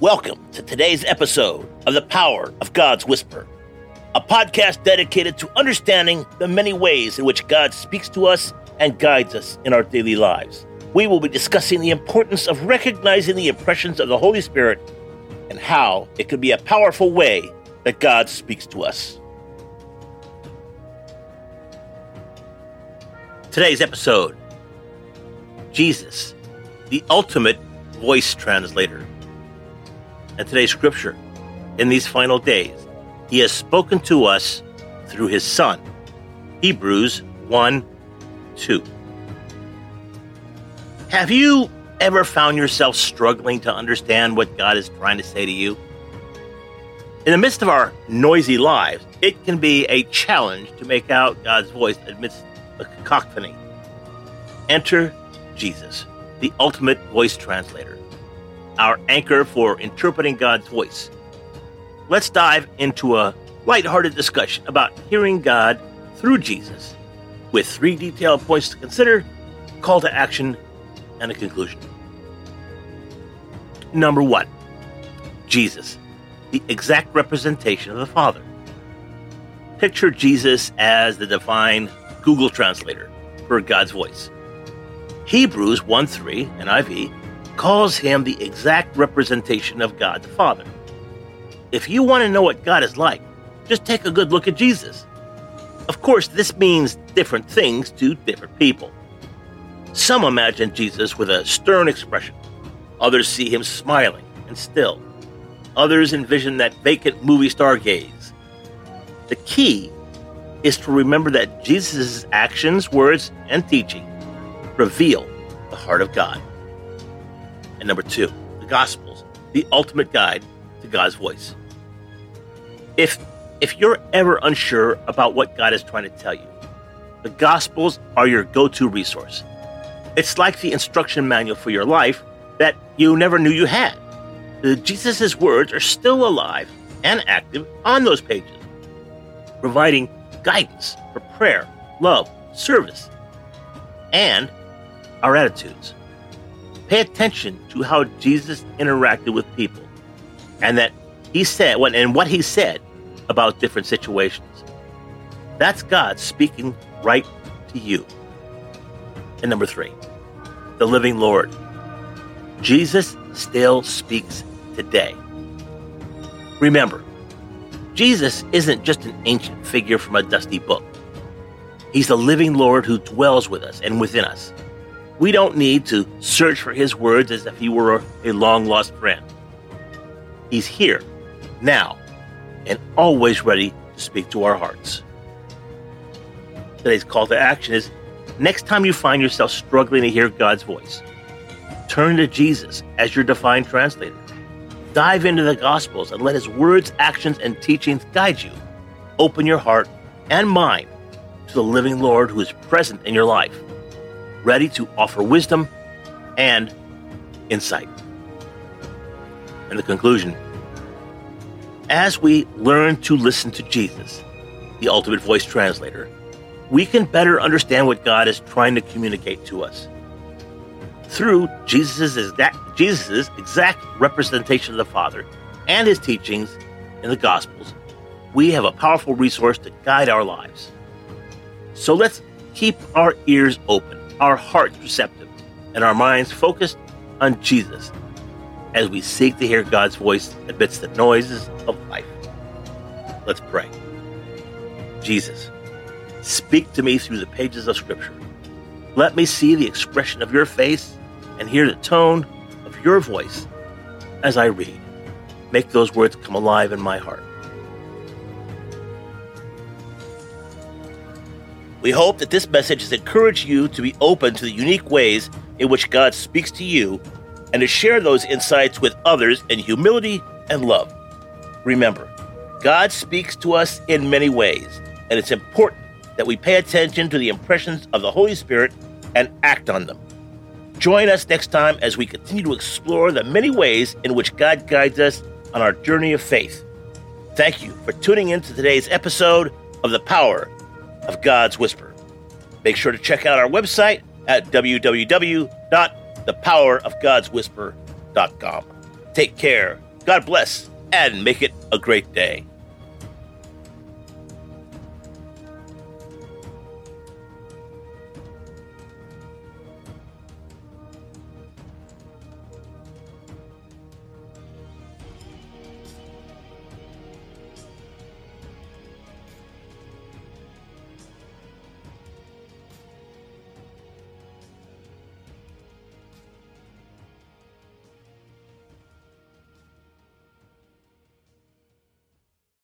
Welcome to today's episode of The Power of God's Whisper, a podcast dedicated to understanding the many ways in which God speaks to us and guides us in our daily lives. We will be discussing the importance of recognizing the impressions of the Holy Spirit and how it can be a powerful way that God speaks to us. Today's episode Jesus, the ultimate voice translator today's scripture. In these final days, he has spoken to us through his Son. Hebrews 1 2. Have you ever found yourself struggling to understand what God is trying to say to you? In the midst of our noisy lives, it can be a challenge to make out God's voice amidst the cacophony. Enter Jesus, the ultimate voice translator our anchor for interpreting God's voice. Let's dive into a lighthearted discussion about hearing God through Jesus with three detailed points to consider, call to action, and a conclusion. Number one, Jesus, the exact representation of the Father. Picture Jesus as the divine Google translator for God's voice. Hebrews 1 3 and NIV calls him the exact representation of God the Father. If you want to know what God is like, just take a good look at Jesus. Of course, this means different things to different people. Some imagine Jesus with a stern expression, others see him smiling and still. Others envision that vacant movie star gaze. The key is to remember that Jesus' actions, words, and teaching reveal the heart of God. And number two, the Gospels, the ultimate guide to God's voice. If if you're ever unsure about what God is trying to tell you, the Gospels are your go-to resource. It's like the instruction manual for your life that you never knew you had. Jesus' words are still alive and active on those pages, providing guidance for prayer, love, service, and our attitudes. Pay attention to how Jesus interacted with people and that he said when and what he said about different situations. That's God speaking right to you. And number three, the living Lord. Jesus still speaks today. Remember, Jesus isn't just an ancient figure from a dusty book. He's the living Lord who dwells with us and within us. We don't need to search for his words as if he were a long lost friend. He's here, now, and always ready to speak to our hearts. Today's call to action is next time you find yourself struggling to hear God's voice, turn to Jesus as your divine translator. Dive into the Gospels and let his words, actions, and teachings guide you. Open your heart and mind to the living Lord who is present in your life ready to offer wisdom and insight. And the conclusion as we learn to listen to Jesus, the ultimate voice translator, we can better understand what God is trying to communicate to us. Through Jesus' exact, Jesus's exact representation of the Father and his teachings in the Gospels, we have a powerful resource to guide our lives. So let's keep our ears open our hearts receptive, and our minds focused on Jesus as we seek to hear God's voice amidst the noises of life. Let's pray. Jesus, speak to me through the pages of Scripture. Let me see the expression of your face and hear the tone of your voice as I read. Make those words come alive in my heart. We hope that this message has encouraged you to be open to the unique ways in which God speaks to you and to share those insights with others in humility and love. Remember, God speaks to us in many ways, and it's important that we pay attention to the impressions of the Holy Spirit and act on them. Join us next time as we continue to explore the many ways in which God guides us on our journey of faith. Thank you for tuning in to today's episode of The Power of God's Whisper. Make sure to check out our website at www.thepowerofgodswhisper.com. Take care God bless and make it a great day.